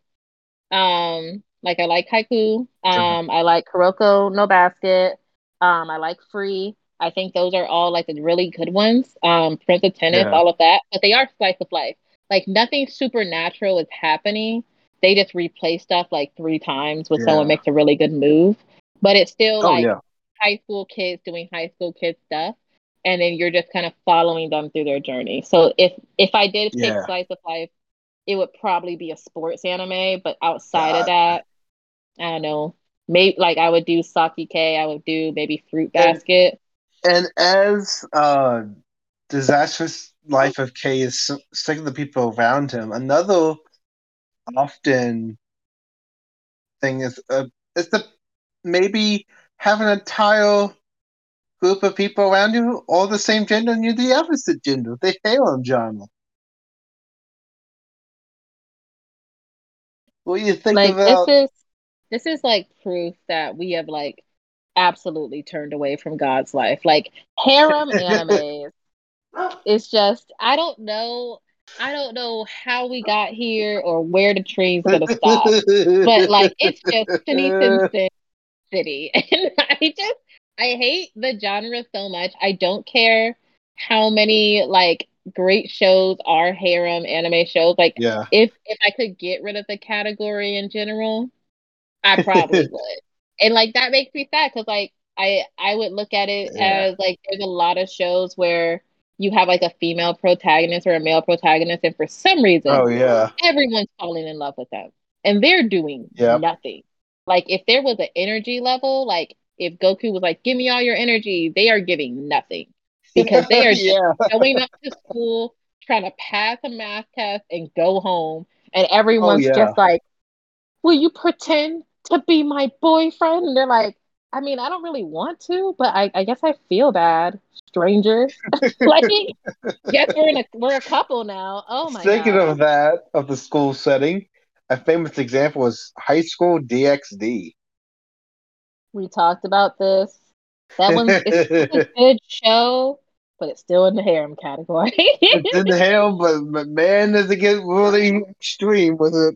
Um like I like Haikyu. Um I like Kuroko no Basket. Um I like Free. I think those are all like the really good ones. Um Prince of Tennis, Yeah. all of that. But they are slice of life. Like nothing supernatural is happening. They just replay stuff like three times when someone makes a really good move. But it's still Oh like yeah. High school kids doing high school kids stuff and then you're just kind of following them through their journey. So if if i did pick Yeah. slice of life it would probably be a sports anime but outside of that i don't know. Maybe like i would do Saiki K i would do maybe fruit basket. and as uh, disastrous life of K is sick of the people around him, another often thing is uh, is the maybe have an entire group of people around you all the same gender and you're the opposite gender. The harem genre. What do you think like about? this is this is like proof that we have like absolutely turned away from god's life like harem *laughs* animes it's just i don't know i don't know how we got here or where the train's gonna stop but like it's just *laughs* Shinichi Sin City, *laughs* and I just I hate the genre so much. I don't care how many like great shows are harem anime shows. Like yeah. if if I could get rid of the category in general, I probably *laughs* would. And like that makes me sad because like I I would look at it Yeah. as like there's a lot of shows where you have like a female protagonist or a male protagonist, and for some reason Oh yeah. everyone's falling in love with them and they're doing Yep. nothing like if there was an energy level like if goku was like give me all your energy they are giving nothing because they are *laughs* just yeah. showing up to school trying to pass a math test and go home and Oh everyone's yeah. just like will you pretend to be my boyfriend and they're like i mean i don't really want to but i, I guess i feel bad stranger *laughs* like *laughs* guess we're in a we're a couple now oh my god. Speaking god of that, of the school setting, a famous example is High School DxD. We talked about this. That one it's *laughs* a good show, but it's still in the harem category. It's in the hell, but, but man, does it get really extreme with it.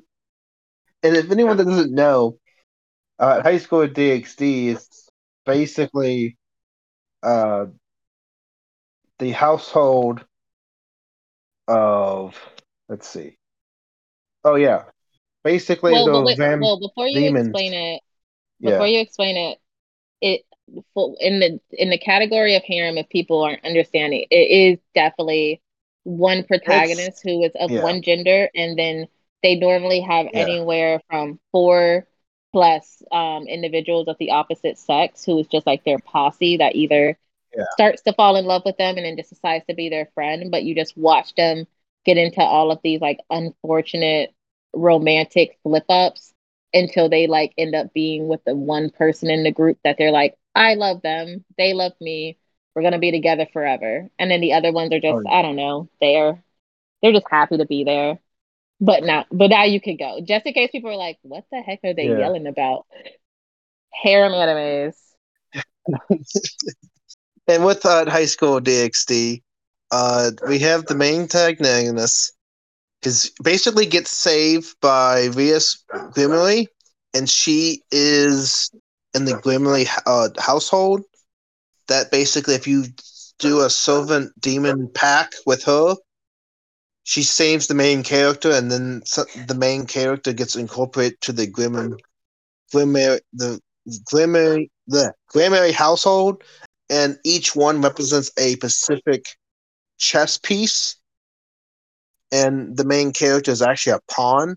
And if anyone that doesn't know, uh, High School DxD is basically uh, the household of, let's see. Oh, yeah. Basically, well, those wait, well, before you demons. explain it, before Yeah. you explain it, it in the in the category of harem, if people aren't understanding, it is definitely one protagonist who is of yeah. one gender, and then they normally have Yeah. anywhere from four plus um, individuals of the opposite sex who is just like their posse that either Yeah. starts to fall in love with them and then just decides to be their friend, but you just watch them get into all of these like unfortunate romantic flip ups until they like end up being with the one person in the group that they're like, I love them, they love me, we're gonna be together forever. And then the other ones are just, oh, I don't know, they're they're just happy to be there. But now but now you can go. Just in case people are like, what the heck are they yeah. yelling about? Harem animes. *laughs* and with uh, high school DxD, uh, we have the main antagonist is basically gets saved by Rias Gremory, and she is in the Gremory uh, household. That basically, if you do a Servant Demon pack with her, she saves the main character, and then the main character gets incorporated to the Glimmer, Glimmer, the Glimmer, the Glimmer household, and each one represents a specific chess piece and the main character is actually a pawn,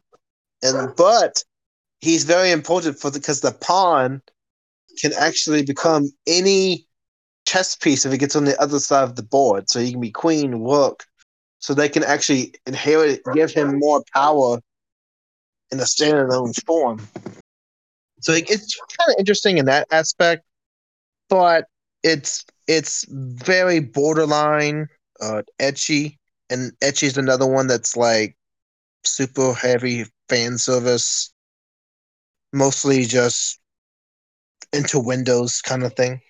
and but he's very important for because the pawn can actually become any chess piece if it gets on the other side of the board. So he can be queen, rook. So they can actually inherit, give him more power in a standalone form. So it's kind of interesting in that aspect, but it's it's very borderline, uh, ecchi and Ecchi's another one that's like super heavy fan service, mostly just into Windows kind of thing.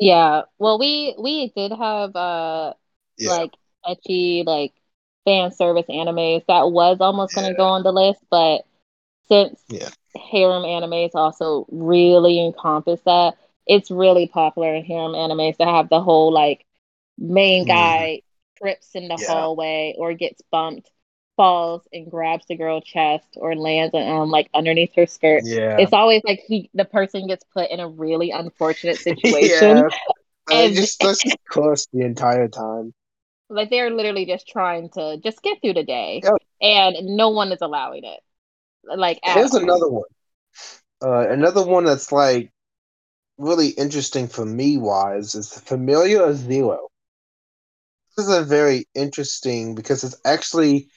Yeah, well, we we did have uh yeah. like ecchi like fan service animes that was almost yeah. going to go on the list, but since yeah. harem animes also really encompass that, it's really popular in harem animes to have the whole like main mm-hmm. guy trips in the yeah. hallway or gets bumped, falls and grabs the girl chest or lands um, like underneath her skirt. Yeah. It's always like he the person gets put in a really unfortunate *laughs* situation. yeah. And just cuss *laughs* the entire time. Like they're literally just trying to just get through the day. Yep. And no one is allowing it. Like there's another one. Uh, another one that's like really interesting for me wise is the Familiar Zero this is a very interesting because it's actually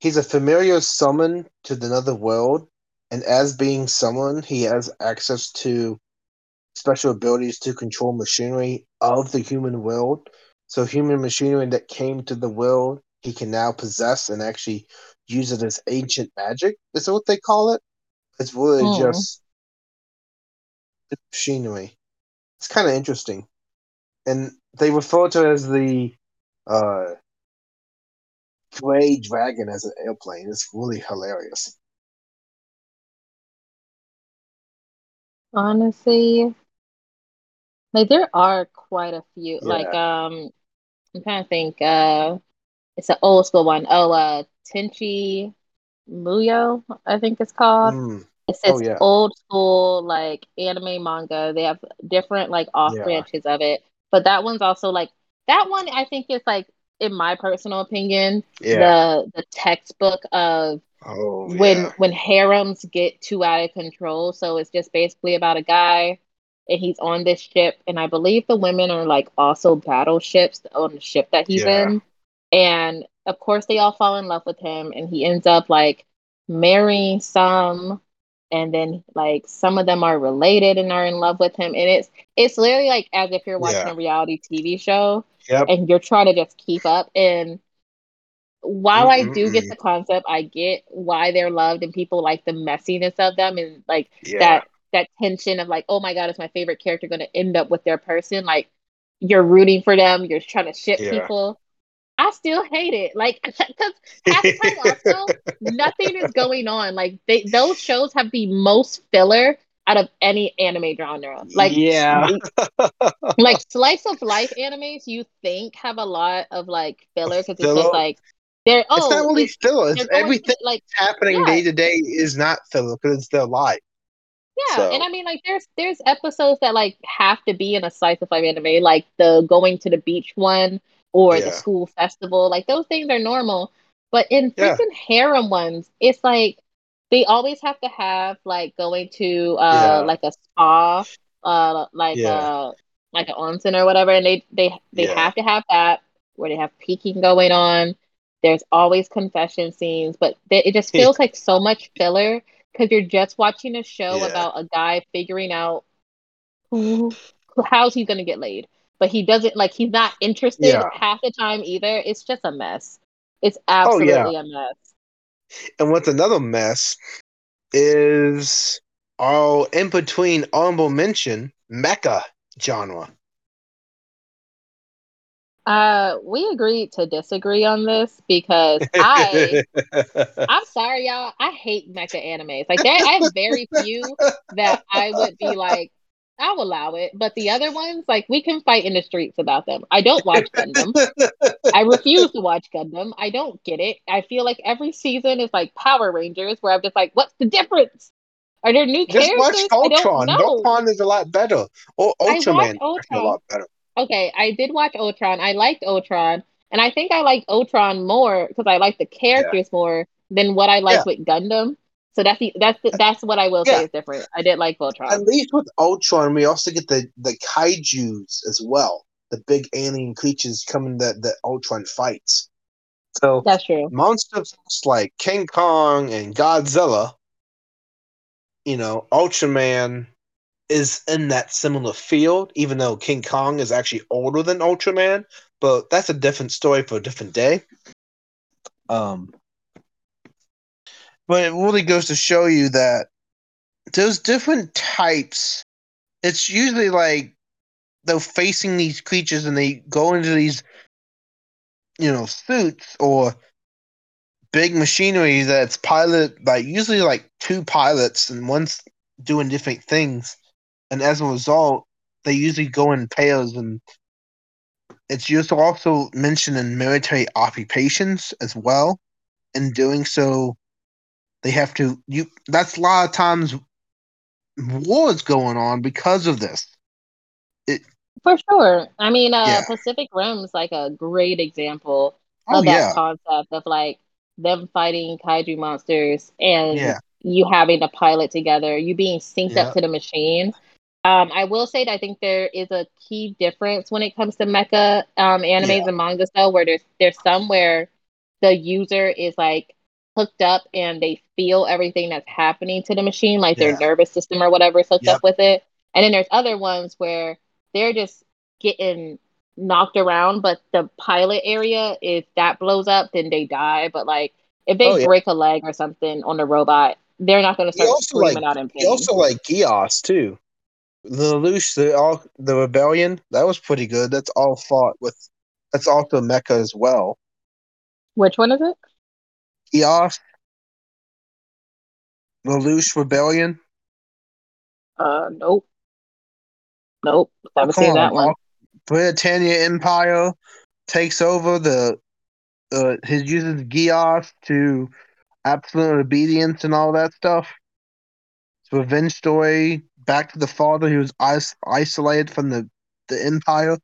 he's a familiar summon to the another world, and as being summoned, he has access to special abilities to control machinery of the human world. So human machinery that came to the world, he can now possess and actually use it as ancient magic. Is that what they call it? It's really mm. just machinery. It's kind of interesting, and they refer to it as the uh, Gray Dragon as an airplane. It's really hilarious. Honestly, like there are quite a few. Yeah. Like um, I'm trying to think. Uh, it's an old school one. Oh, uh, Tenchi Muyo, I think it's called. Mm. It's this oh, yeah. old school like anime manga. They have different like off yeah. branches of it, but that one's also like that one I think is like in my personal opinion yeah. the the textbook of oh, when yeah. when harems get too out of control. So it's just basically about a guy and he's on this ship and I believe the women are like also battleships on the ship that he's yeah. in. And of course they all fall in love with him and he ends up like marrying some and then like some of them are related and are in love with him and it's it's literally like as if you're watching yeah. a reality tv show yep. and you're trying to just keep up and while mm-hmm. i do get the concept i get why they're loved and people like the messiness of them and like yeah. that that tension of like oh my god is my favorite character going to end up with their person like you're rooting for them you're trying to ship yeah. people I still hate it. Like, *laughs* because half the time also *laughs* nothing is going on. Like, they, those shows have the most filler out of any anime genre. Like, yeah, like slice of life animes, you think have a lot of like filler because it's just like they're oh, it's not oh, really it's, filler. It's everything to, like happening day to day is not filler because it's their life. Yeah, so. and I mean, like, there's there's episodes that like have to be in a slice of life anime, like the going to the beach one or yeah. the school festival. Like those things are normal. But in freaking yeah. harem ones, it's like they always have to have like going to uh yeah. like a spa, uh like yeah. uh like an onsen or whatever, and they they they have to have that where they have peeking going on. There's always confession scenes, but they, it just feels like so much filler because you're just watching a show Yeah. about a guy figuring out who how's he gonna get laid. But he doesn't like he's not interested Yeah. Oh, half the time either. It's just a mess. It's absolutely a mess. And what's another mess is our in between honorable mention mecha genre. Uh, we agreed to disagree on this because *laughs* I, I'm sorry, y'all. I hate mecha animes. Like, there, I have very few that I would be like, I'll allow it. But the other ones, like, we can fight in the streets about them. I don't watch Gundam. *laughs* I refuse to watch Gundam. I don't get it. I feel like every season is like Power Rangers, where I'm just like, what's the difference? Are there new Just watch characters? I don't Ultron. Ultron is a lot better. Or Ultraman is a lot better. okay, I did watch Ultron. I liked Ultron, and I think I liked Ultron more because I liked the characters more than what I liked with Gundam. So that's the, that's the, that's what I will Yeah. say is different. I did like Ultron. At least with Ultron, we also get the the kaiju's as well. The big alien creatures coming that that Ultron fights. So That's true. monsters like King Kong and Godzilla, you know, Ultraman is in that similar field, even though King Kong is actually older than Ultraman, but that's a different story for a different day. Um, but it really goes to show you that those different types, it's usually like they're facing these creatures and they go into these, you know, suits or big machinery that's pilot like usually like two pilots and one's doing different things. And as a result they usually go in pairs and it's used to also mentioned in military occupations as well in doing so they have to you that's a lot of times wars going on because of this It, For sure. I mean, uh, Yeah. Pacific Rim's like a great example oh of that yeah concept of like them fighting kaiju monsters and Yeah. you having a pilot together, you being synced up to the machine. Um, I will say that I think there is a key difference when it comes to mecha um, animes and mangas, though, where there's there's some where the user is like hooked up and they feel everything that's happening to the machine, like their nervous system or whatever is hooked Yep. up with it. And then there's other ones where they're just getting knocked around, but the pilot area, if that blows up, then they die. But like if they Oh, yeah. break a leg or something on the robot, they're not going to start screaming like- out in pain. also like Geass too. The Lelouch, the all the rebellion, that was pretty good. That's all fought with. That's also mecha as well. Which one is it? Geass, Lelouch rebellion. Uh, nope, nope. I haven't Come seen that one. Britannia Empire takes over the. Uh, his uses Geass to absolute obedience and all that stuff. It's a revenge story. Back to the father who was is- isolated from the the empire.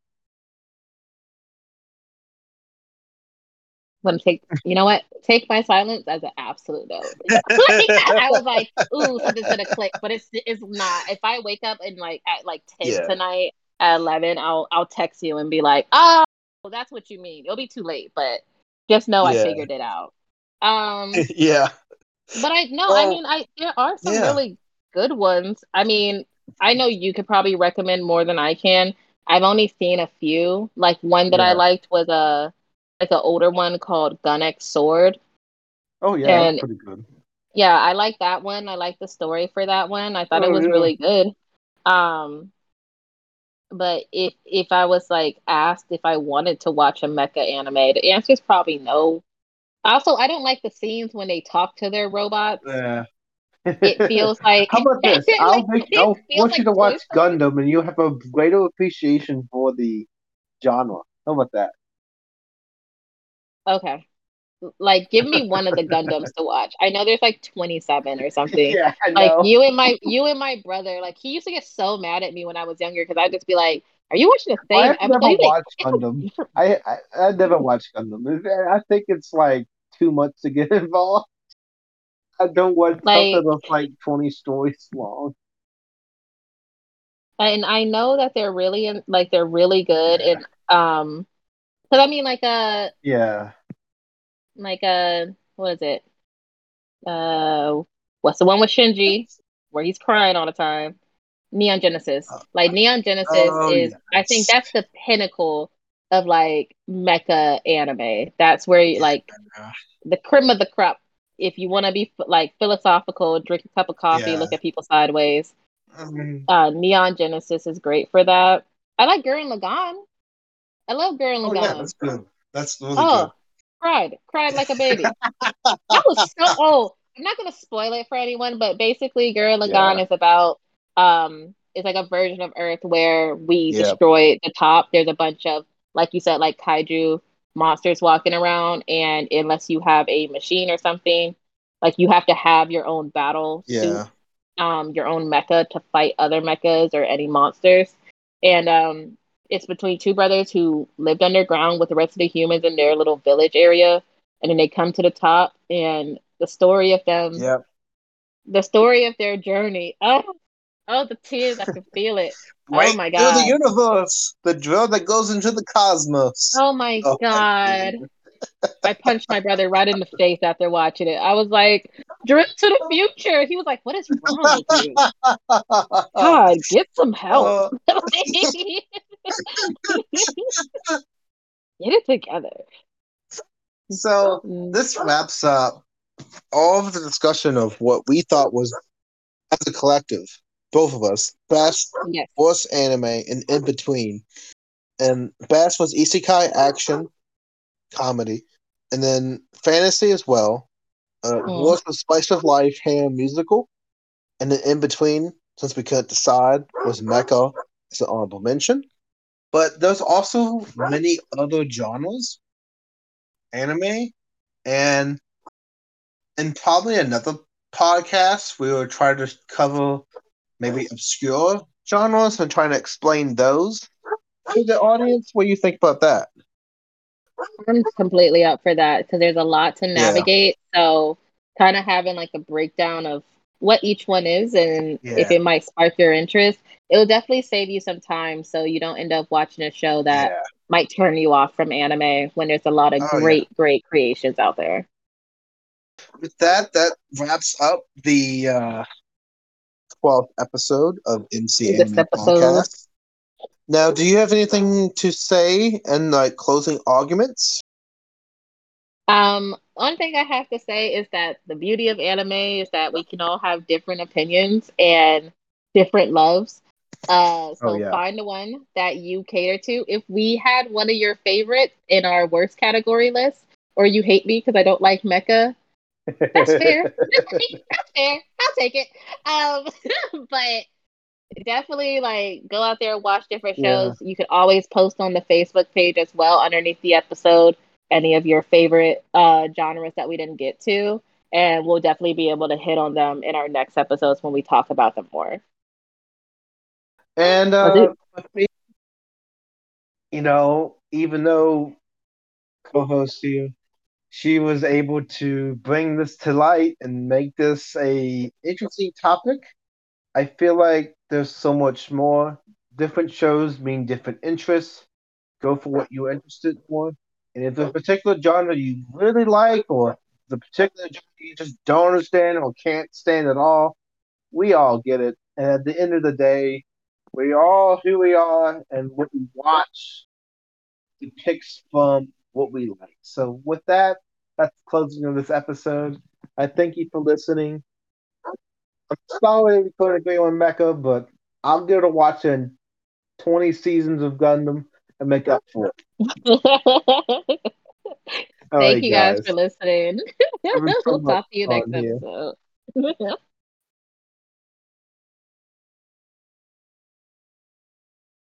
I'm take. You know what? Take my silence as an absolute no. Like, I was like, *laughs* ooh, something's gonna click, but it's it's not. If I wake up and like at like ten Yeah. tonight at eleven, I'll I'll text you and be like, oh, that's what you mean. It'll be too late, but just know I figured it out. Um, *laughs* yeah. but I no, I mean, I there are some yeah. really good ones. I mean, I know you could probably recommend more than I can. I've only seen a few. Like one that I liked was a like an older one called Gun X Sword. Oh yeah, And- pretty good. Yeah, I like that one. I like the story for that one. I thought it Oh, was yeah. really good. Um, but if if I was like asked if I wanted to watch a mecha anime, the answer is probably no. Also, I don't like the scenes when they talk to their robots. Yeah. It feels *laughs* like How about *laughs* this? I'll make, I'll want you to watch Gundam, and you'll have a greater appreciation for the genre. How about that? Okay. Like, give me one of the *laughs* Gundams to watch. I know there's like 27 or something. yeah, I Like you and my you and my brother, like he used to get so mad at me when I was younger because I'd just be like, "Are you watching the same I've never episode?" Like, watched Gundam. I, I I never watched Gundam. I think it's like too much to get *laughs* involved. I don't want Like- something that's like twenty stories long. and I know that they're really in, like they're really good Yeah. and um, because I mean like a Yeah. like a what is it? Uh, What's the one with Shinji where he's crying all the time? Neon Genesis. Like Neon Genesis Oh, is I think that's the pinnacle of like mecha anime. That's where you, like the cream of the crop. If you want to be like philosophical, drink a cup of coffee, Yeah. look at people sideways. Um, Uh, Neon Genesis is great for that. I like Gurren Lagann. I love Gurren oh Lagann. yeah, that's good. That's really Oh, good. cried, cried like a baby. that was so. *laughs* Oh, I'm not gonna spoil it for anyone, but basically, Gurren Lagann is about um, it's like a version of Earth where we Yeah. destroy the top. There's a bunch of, like you said, like kaiju monsters walking around, and unless you have a machine or something, like you have to have your own battle suit um, your own mecha to fight other mechas or any monsters. And um, it's between two brothers who lived underground with the rest of the humans in their little village area. And then they come to the top, and the story of them, Yep. the story of their journey. Oh, oh, the tears! I can feel it. *laughs* Right my through God. the universe, the drill that goes into the cosmos. Oh my Oh, my god! I punched my brother right in the face after watching it. I was like, "Drip to the future." He was like, "What is wrong with you? *laughs* God, get some help." Uh, *laughs* *laughs* Get it together. so this wraps up all of the discussion of what we thought was, as a collective, both of us, best Yes. worst anime and in between. And best was isekai action, comedy, and then fantasy as well. Uh, Mm. Worst was Spice of Life, hair musical, and then in between, since we couldn't decide, was mecha. It's an honorable mention. But there's also many other genres, anime, and in probably another podcast, we will try to cover maybe obscure genres and try to explain those to the audience. What do you think about that? I'm completely up for that because there's a lot to navigate. So, kind of having like a breakdown of what each one is and if it might spark your interest, it will definitely save you some time so you don't end up watching a show that yeah. might turn you off from anime when there's a lot of Oh, yeah. great, great creations out there. With that, that wraps up the uh, 12th episode of MC This Anime episode. Podcast. Now, do you have anything to say and like closing arguments? Um, one thing I have to say is that the beauty of anime is that we can all have different opinions and different loves. Uh, so Oh, yeah. find the one that you cater to. If we had one of your favorites in our worst category list, or you hate me because I don't like mecha, that's *laughs* fair. *laughs* that's fair. I'll take it. Um, *laughs* but definitely like go out there and watch different Yeah. shows. You can always post on the Facebook page as well underneath the episode any of your favorite uh genres that we didn't get to. And we'll definitely be able to hit on them in our next episodes when we talk about them more. And uh, me, you know, even though co-host here, she was able to bring this to light and make this a interesting topic. I feel like there's so much more. Different shows mean different interests. Go for what you're interested for. And if there's a particular genre you really like, or the particular genre you just don't understand or can't stand at all, we all get it. And at the end of the day, we all who we are, and what we watch depicts from what we like. So, with that, that's the closing of this episode. I thank you for listening. I'm sorry we couldn't agree on Mecha, but I'm good at watching 20 seasons of Gundam and make up for it. *laughs* Thank right, you guys, for listening. *laughs* We'll talk to you next episode. *laughs*